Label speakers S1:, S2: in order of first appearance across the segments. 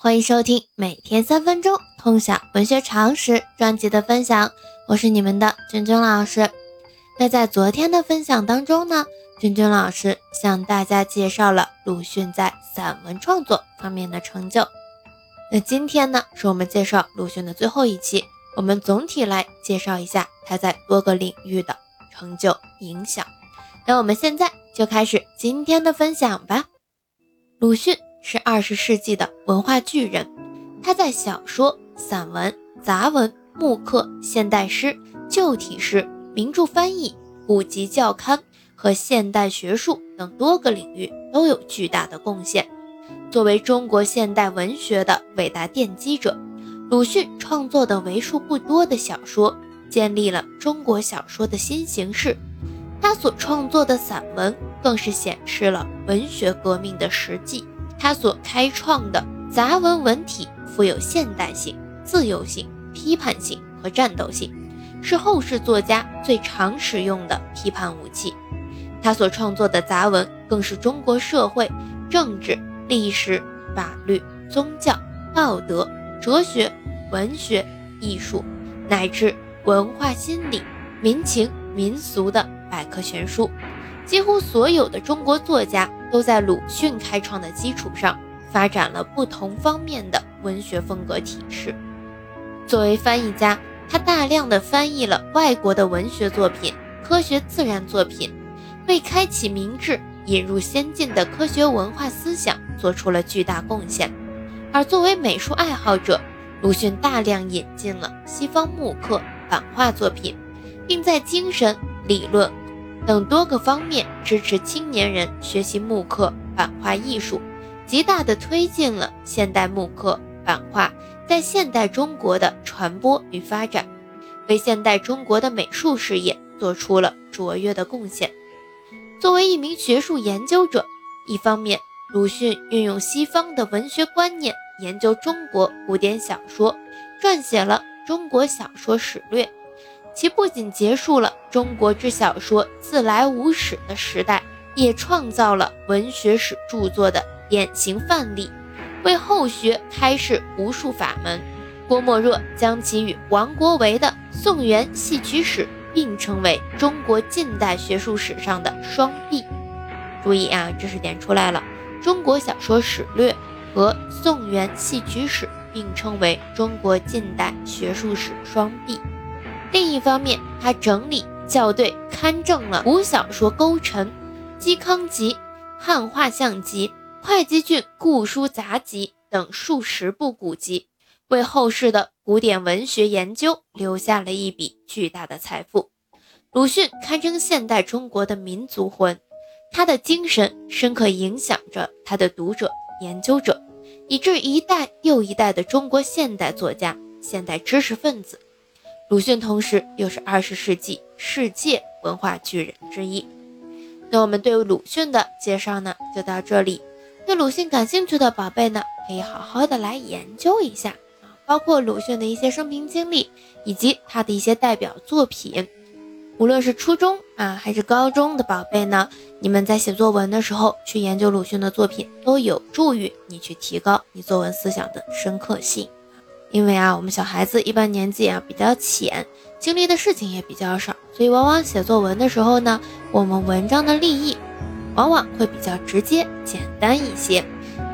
S1: 欢迎收听每天三分钟通晓文学常识专辑的分享，我是你们的君君老师。那在昨天的分享当中呢，君君老师向大家介绍了鲁迅在散文创作方面的成就。那今天呢，是我们介绍鲁迅的最后一期，我们总体来介绍一下他在多个领域的成就影响。那我们现在就开始今天的分享吧。鲁迅。是二十世纪的文化巨人，他在小说、散文、杂文、木刻、现代诗、旧体诗、名著翻译、古籍教刊和现代学术等多个领域都有巨大的贡献。作为中国现代文学的伟大奠基者，鲁迅创作的为数不多的小说，建立了中国小说的新形式。他所创作的散文，更是显示了文学革命的实际。他所开创的杂文文体富有现代性、自由性、批判性和战斗性，是后世作家最常使用的批判武器。他所创作的杂文更是中国社会、政治、历史、法律、宗教、道德、哲学、文学、艺术乃至文化心理、民情民俗的百科全书。几乎所有的中国作家都在鲁迅开创的基础上发展了不同方面的文学风格体式。作为翻译家，他大量的翻译了外国的文学作品、科学自然作品，为开启明智、引入先进的科学文化思想做出了巨大贡献。而作为美术爱好者，鲁迅大量引进了西方木刻、版画作品，并在精神、理论。等多个方面支持青年人学习木刻版画艺术，极大地推进了现代木刻版画在现代中国的传播与发展，为现代中国的美术事业做出了卓越的贡献。作为一名学术研究者，一方面，鲁迅运用西方的文学观念研究中国古典小说，撰写了《中国小说史略》。其不仅结束了中国之小说自来无史的时代，也创造了文学史著作的典型范例，为后学开示无数法门。郭沫若将其与王国维的《宋元戏曲史》并称为中国近代学术史上的双璧。注意啊，知识点出来了，《中国小说史略》和《宋元戏曲史》并称为中国近代学术史双璧。另一方面，他整理校对刊正了古小说勾陈、《嵇康集》、《汉画像集》、《会稽郡故书杂集》等数十部古籍，为后世的古典文学研究留下了一笔巨大的财富。鲁迅堪称现代中国的民族魂，他的精神深刻影响着他的读者、研究者，以致一代又一代的中国现代作家、现代知识分子。鲁迅同时又是二十世纪世界文化巨人之一。那我们对鲁迅的介绍呢，就到这里。对鲁迅感兴趣的宝贝呢，可以好好的来研究一下啊，包括鲁迅的一些生平经历，以及他的一些代表作品。无论是初中啊，还是高中的宝贝呢，你们在写作文的时候去研究鲁迅的作品，都有助于你去提高你作文思想的深刻性。因为啊，我们小孩子一般年纪啊比较浅，经历的事情也比较少，所以往往写作文的时候呢，我们文章的立意往往会比较直接简单一些。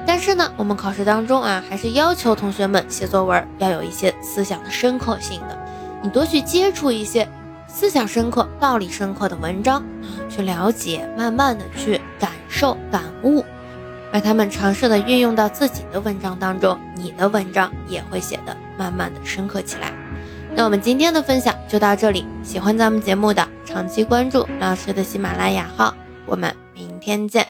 S1: 但是呢，我们考试当中啊，还是要求同学们写作文要有一些思想的深刻性的，你多去接触一些思想深刻、道理深刻的文章，去了解，慢慢的去感受、感悟。把他们尝试的运用到自己的文章当中，你的文章也会写的慢慢的深刻起来。那我们今天的分享就到这里，喜欢咱们节目的长期关注老师的喜马拉雅号，我们明天见。